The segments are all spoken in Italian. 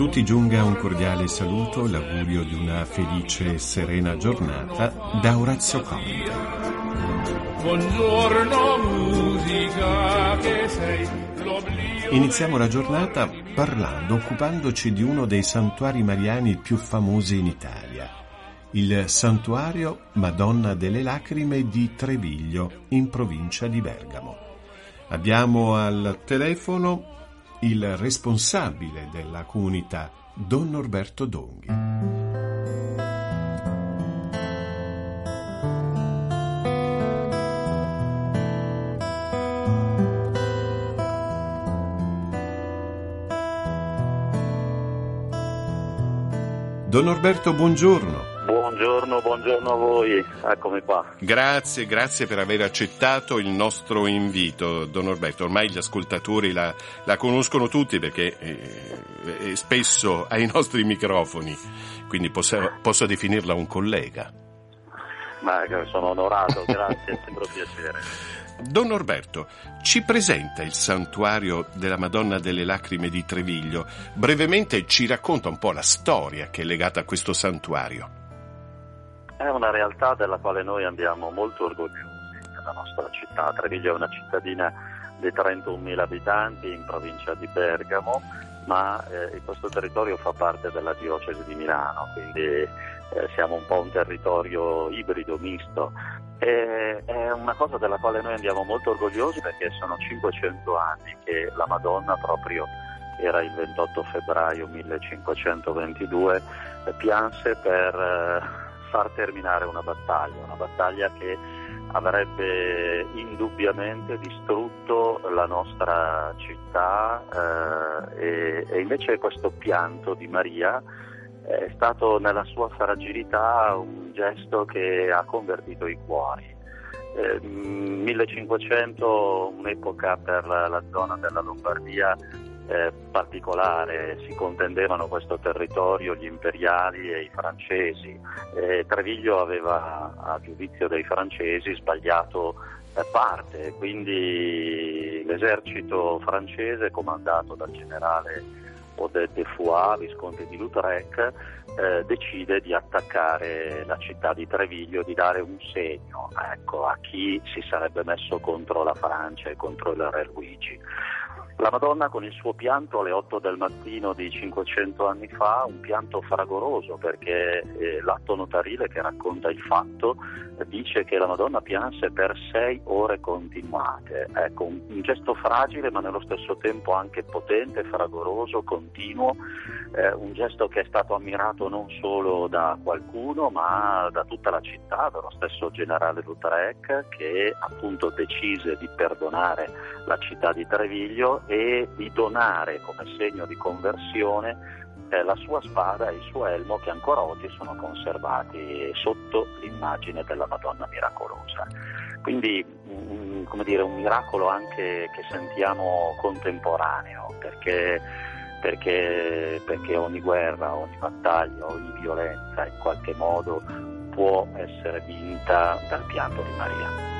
tutti giunga un cordiale saluto, l'augurio di una felice e serena giornata da Orazio Conte. Buongiorno musica che sei l'oblio Iniziamo la giornata parlando, occupandoci di uno dei santuari mariani più famosi in Italia, il santuario Madonna delle Lacrime di Treviglio, in provincia di Bergamo. Abbiamo al telefono il responsabile della comunità, Don Norberto Donghi. Don Norberto, buongiorno. Buongiorno, buongiorno a voi, eccomi qua. Grazie, grazie per aver accettato il nostro invito, Don Norberto. Ormai gli ascoltatori la, la conoscono tutti perché eh, è spesso ai nostri microfoni, quindi posso, posso definirla un collega. Ma sono onorato, grazie, è sempre un piacere. Don Norberto, ci presenta il santuario della Madonna delle Lacrime di Treviglio. Brevemente ci racconta un po' la storia che è legata a questo santuario. È una realtà della quale noi andiamo molto orgogliosi nella nostra città. Treviglio è una cittadina di 31.000 abitanti in provincia di Bergamo, ma eh, questo territorio fa parte della diocesi di Milano, quindi eh, siamo un po' un territorio ibrido, misto. E, è una cosa della quale noi andiamo molto orgogliosi perché sono 500 anni che la Madonna proprio era il 28 febbraio 1522 eh, pianse per eh, far terminare una battaglia, una battaglia che avrebbe indubbiamente distrutto la nostra città eh, e, e, invece questo pianto di Maria è stato nella sua fragilità un gesto che ha convertito i cuori. Eh, 1500, un'epoca per la, la zona della Lombardia eh, particolare, si contendevano questo territorio gli imperiali e i francesi. Eh, Treviglio aveva, a giudizio dei francesi, sbagliato eh, parte, quindi l'esercito francese, comandato dal generale Odette de Foix, visconte di Lautrec, eh, decide di attaccare la città di Treviglio, di dare un segno ecco, a chi si sarebbe messo contro la Francia e contro il re Luigi. La Madonna con il suo pianto alle 8 del mattino di 500 anni fa, un pianto fragoroso perché eh, l'atto notarile che racconta il fatto dice che la Madonna pianse per sei ore continuate. Ecco, un, un, gesto fragile ma nello stesso tempo anche potente, fragoroso, continuo, eh, un gesto che è stato ammirato non solo da qualcuno ma da tutta la città, dallo stesso generale Lautrec che appunto decise di perdonare la città di Treviglio e di donare come segno di conversione eh, la sua spada e il suo elmo che ancora oggi sono conservati sotto l'immagine della Madonna miracolosa. Quindi un, come dire, un miracolo anche che sentiamo contemporaneo perché, perché, perché ogni guerra, ogni battaglia, ogni violenza in qualche modo può essere vinta dal pianto di Maria.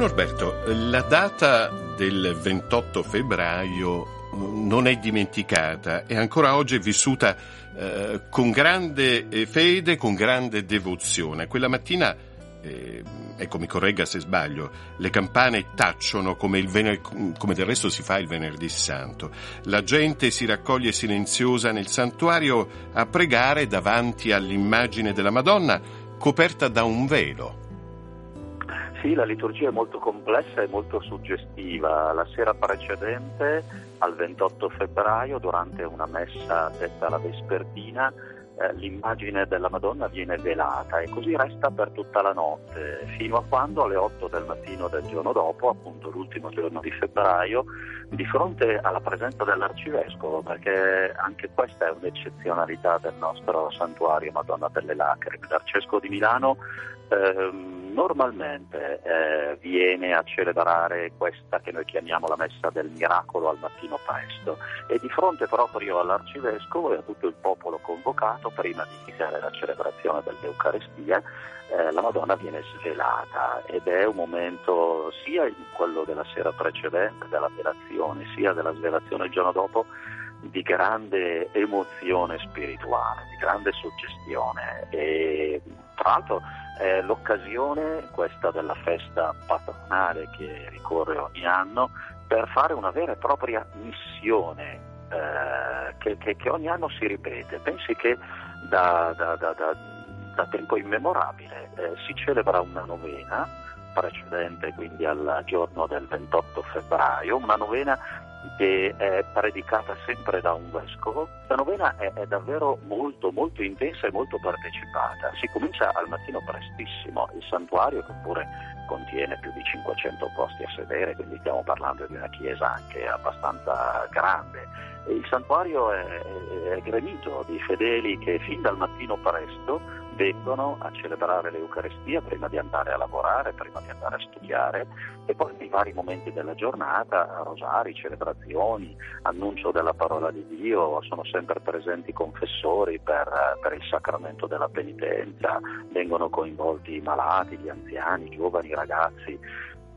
Norberto, la data del 28 febbraio non è dimenticata e ancora oggi è vissuta eh, con grande fede, con grande devozione. Quella mattina, eh, ecco mi corregga se sbaglio, le campane tacciono come, vener- come del resto si fa il venerdì santo. La gente si raccoglie silenziosa nel santuario a pregare davanti all'immagine della Madonna coperta da un velo. Sì, la liturgia è molto complessa e molto suggestiva. La sera precedente, al 28 febbraio, durante una messa detta la vespertina, l'immagine della Madonna viene velata e così resta per tutta la notte, fino a quando alle 8 del mattino del giorno dopo, appunto l'ultimo giorno di febbraio, di fronte alla presenza dell'arcivescovo, perché anche questa è un'eccezionalità del nostro santuario Madonna delle Lacrime. L'arcivescovo di Milano Ehm, normalmente eh, viene a celebrare questa che noi chiamiamo la messa del miracolo al mattino presto e di fronte proprio all'arcivescovo e a tutto il popolo convocato prima di iniziare la celebrazione dell'Eucarestia eh, la Madonna viene svelata ed è un momento sia in quello della sera precedente della velazione sia della svelazione il giorno dopo di grande emozione spirituale, di grande suggestione. E tra l'altro è l'occasione questa della festa patronale che ricorre ogni anno per fare una vera e propria missione eh, che, che, che, ogni anno si ripete. Pensi che da, da, da, da tempo immemorabile eh, si celebra una novena precedente quindi al giorno del 28 febbraio, una novena che è predicata sempre da un vescovo. La novena è, è, davvero molto, molto intensa e molto partecipata. Si comincia al mattino prestissimo, il santuario che pure contiene più di 500 posti a sedere, quindi stiamo parlando di una chiesa anche abbastanza grande. Il santuario è, è, è gremito di fedeli che fin dal mattino presto vengono a celebrare l'Eucarestia prima di andare a lavorare, prima di andare a studiare e poi nei vari momenti della giornata, rosari, celebrazioni, annuncio della parola di Dio, sono sempre presenti confessori per, per il sacramento della penitenza, vengono coinvolti i malati, gli anziani, i giovani, i ragazzi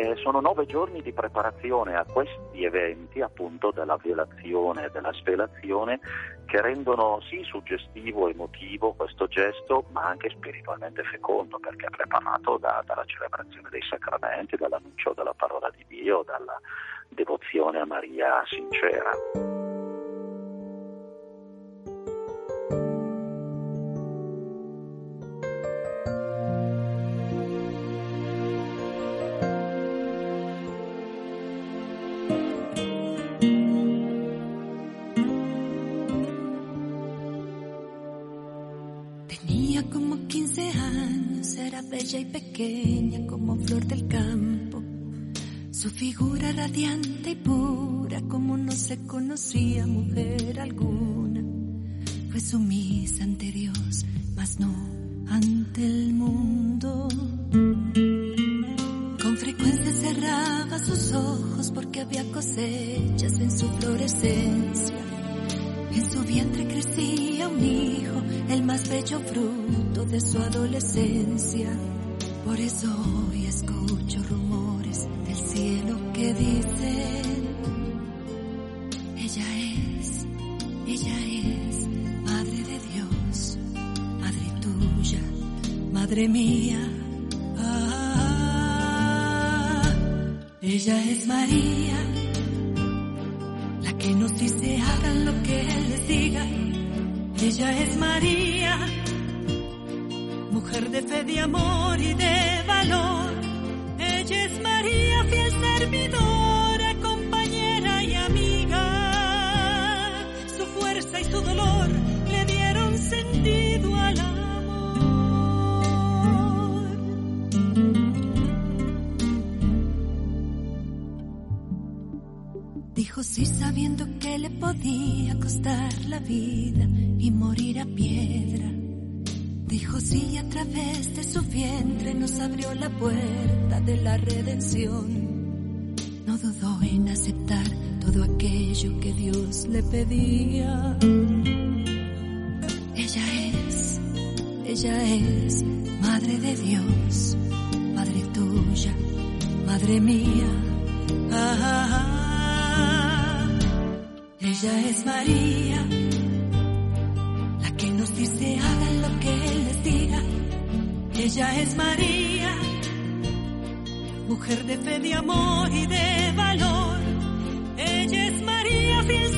eh, sono nove giorni di preparazione a questi eventi, appunto della violazione e della svelazione, che rendono sì suggestivo, emotivo questo gesto, ma anche spiritualmente fecondo, perché è preparato da, dalla celebrazione dei sacramenti, dall'annuncio della parola di Dio, dalla devozione a Maria sincera. Pequeña como flor del campo. Su figura radiante y pura como no se conocía mujer alguna. Fue sumisa ante Dios, mas no ante el mundo. Con frecuencia cerraba sus ojos porque había cosechas en su florescencia. En su vientre crecía un hijo, el más bello fruto de su adolescencia. Por eso hoy escucho rumores del cielo que dicen, ella es, ella es Madre de Dios, Madre tuya, Madre mía. Ah, ella es María, la que nos dice hagan lo que Él les diga. Ella es María de fe, de amor y de valor. Ella es María, fiel servidora, compañera y amiga. Su fuerza y su dolor le dieron sentido al amor. Dijo sí sabiendo que le podía costar la vida y morir a piedra Dijo sí a través de su vientre nos abrió la puerta de la redención. No dudó en aceptar todo aquello que Dios le pedía. Ella es, ella es Madre de Dios, Madre tuya, Madre mía. Ah. Ella es María dice hagan lo que. Ella es María, mujer de fe, de amor y de valor. Ella es María, fiel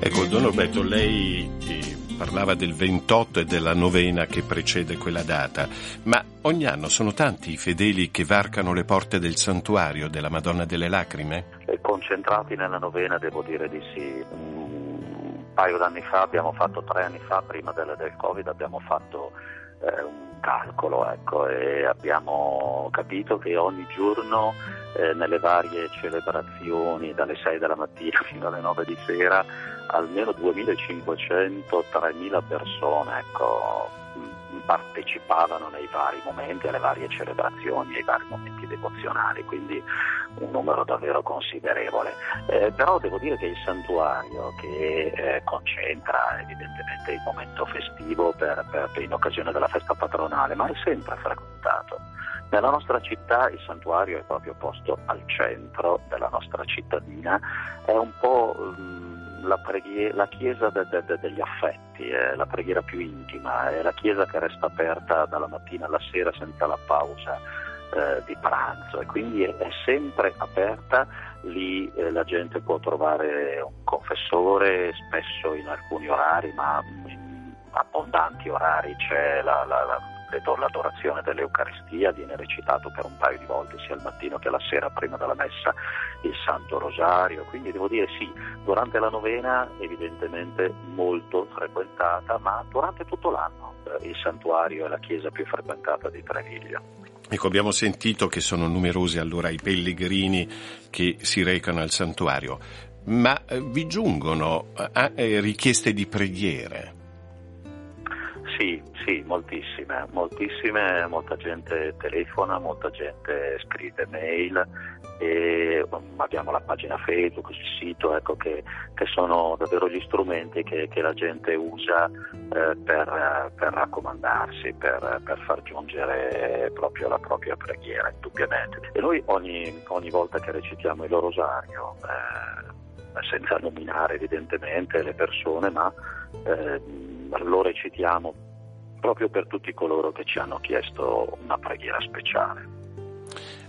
Ecco, Don Roberto, lei eh, parlava del 28 e della novena che precede quella data, ma ogni anno sono tanti i fedeli che varcano le porte del santuario della Madonna delle Lacrime? Concentrati nella novena devo dire di sì. Un paio d'anni fa abbiamo fatto, tre anni fa, prima del, del Covid, abbiamo fatto eh, un calcolo ecco, e abbiamo capito che ogni giorno eh, nelle varie celebrazioni dalle 6 della mattina fino alle 9 di sera almeno 2500-3000 persone ecco, partecipavano nei vari momenti, alle varie celebrazioni, ai vari momenti devozionali, quindi un numero davvero considerevole. Eh, però devo dire che il santuario che eh, concentra evidentemente il momento festivo per, per, in occasione della festa patronale, ma è sempre frequentato. Nella nostra città il santuario è proprio posto al centro della nostra cittadina, è un po' mh, la, preghie- la, chiesa de- de- degli affetti, è la preghiera più intima, è la chiesa che resta aperta dalla mattina alla sera senza la pausa eh, di pranzo. E quindi è, è sempre aperta, lì eh, la gente può trovare un confessore, spesso in alcuni orari, ma in abbondanti orari c'è la, la, la l'adorazione dell'Eucaristia viene recitato per un paio di volte sia al mattino che alla sera prima della messa il Santo Rosario, quindi devo dire sì, durante la novena evidentemente molto frequentata, ma durante tutto l'anno eh, il santuario è la chiesa più frequentata di Treviglio. Ecco, abbiamo sentito che sono numerosi allora i pellegrini che si recano al santuario, ma eh, vi giungono eh, richieste di preghiere? Sì, sì, moltissime, moltissime, molta gente telefona, molta gente scrive mail um, abbiamo la pagina Facebook, il sito, ecco, che, che, sono davvero gli strumenti che, che la gente usa eh, per, per, raccomandarsi, per, per, far giungere proprio la propria preghiera, indubbiamente. E noi ogni, ogni volta che recitiamo il rosario, eh, senza nominare evidentemente le persone, ma eh, lo recitiamo proprio per tutti coloro che ci hanno chiesto una preghiera speciale.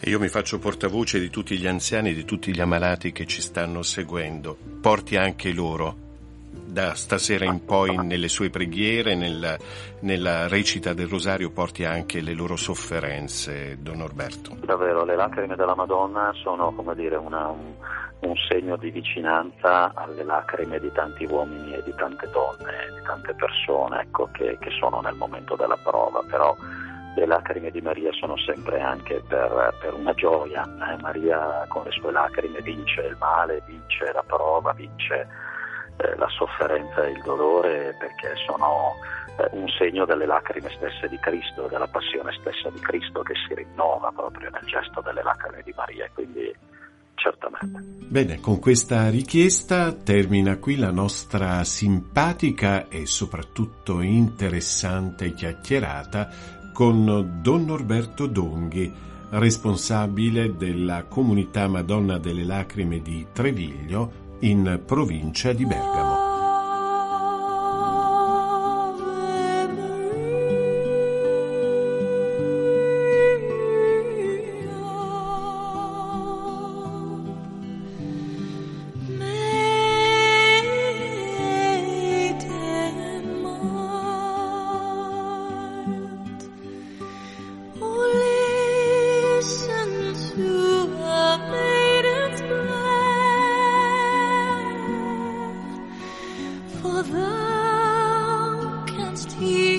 E io mi faccio portavoce di tutti gli anziani, di tutti gli ammalati che ci stanno seguendo. Porti anche loro da stasera in poi nelle sue preghiere, nella, nella, recita del rosario, porti anche le loro sofferenze, Don Norberto. Davvero, le lacrime della Madonna sono come dire una, un, un segno di vicinanza alle lacrime di tanti uomini e di tante donne, di tante persone ecco, che, che, sono nel momento della prova, però le lacrime di Maria sono sempre anche per, per una gioia. Eh? Maria con le sue lacrime vince il male, vince la prova, vince eh, la sofferenza e il dolore perché sono eh, un segno delle lacrime stesse di Cristo, della passione stessa di Cristo che si rinnova proprio nel gesto delle lacrime di Maria. Quindi certamente. Bene, con questa richiesta termina qui la nostra simpatica e soprattutto interessante chiacchierata con Don Norberto Donghi, responsabile della comunità Madonna delle Lacrime di Treviglio in provincia di Bergamo. thou canst hear.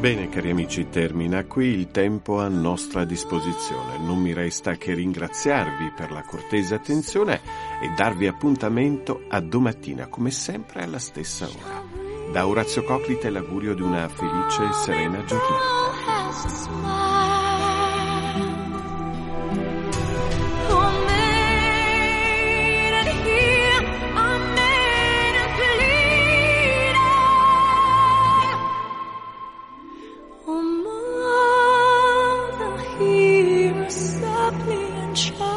Bene cari amici, termina qui il tempo a nostra disposizione. Non mi resta che ringraziarvi per la cortese attenzione e darvi appuntamento a domattina, come sempre alla stessa ora. Da Orazio Coclite l'augurio di una felice e serena giornata. control.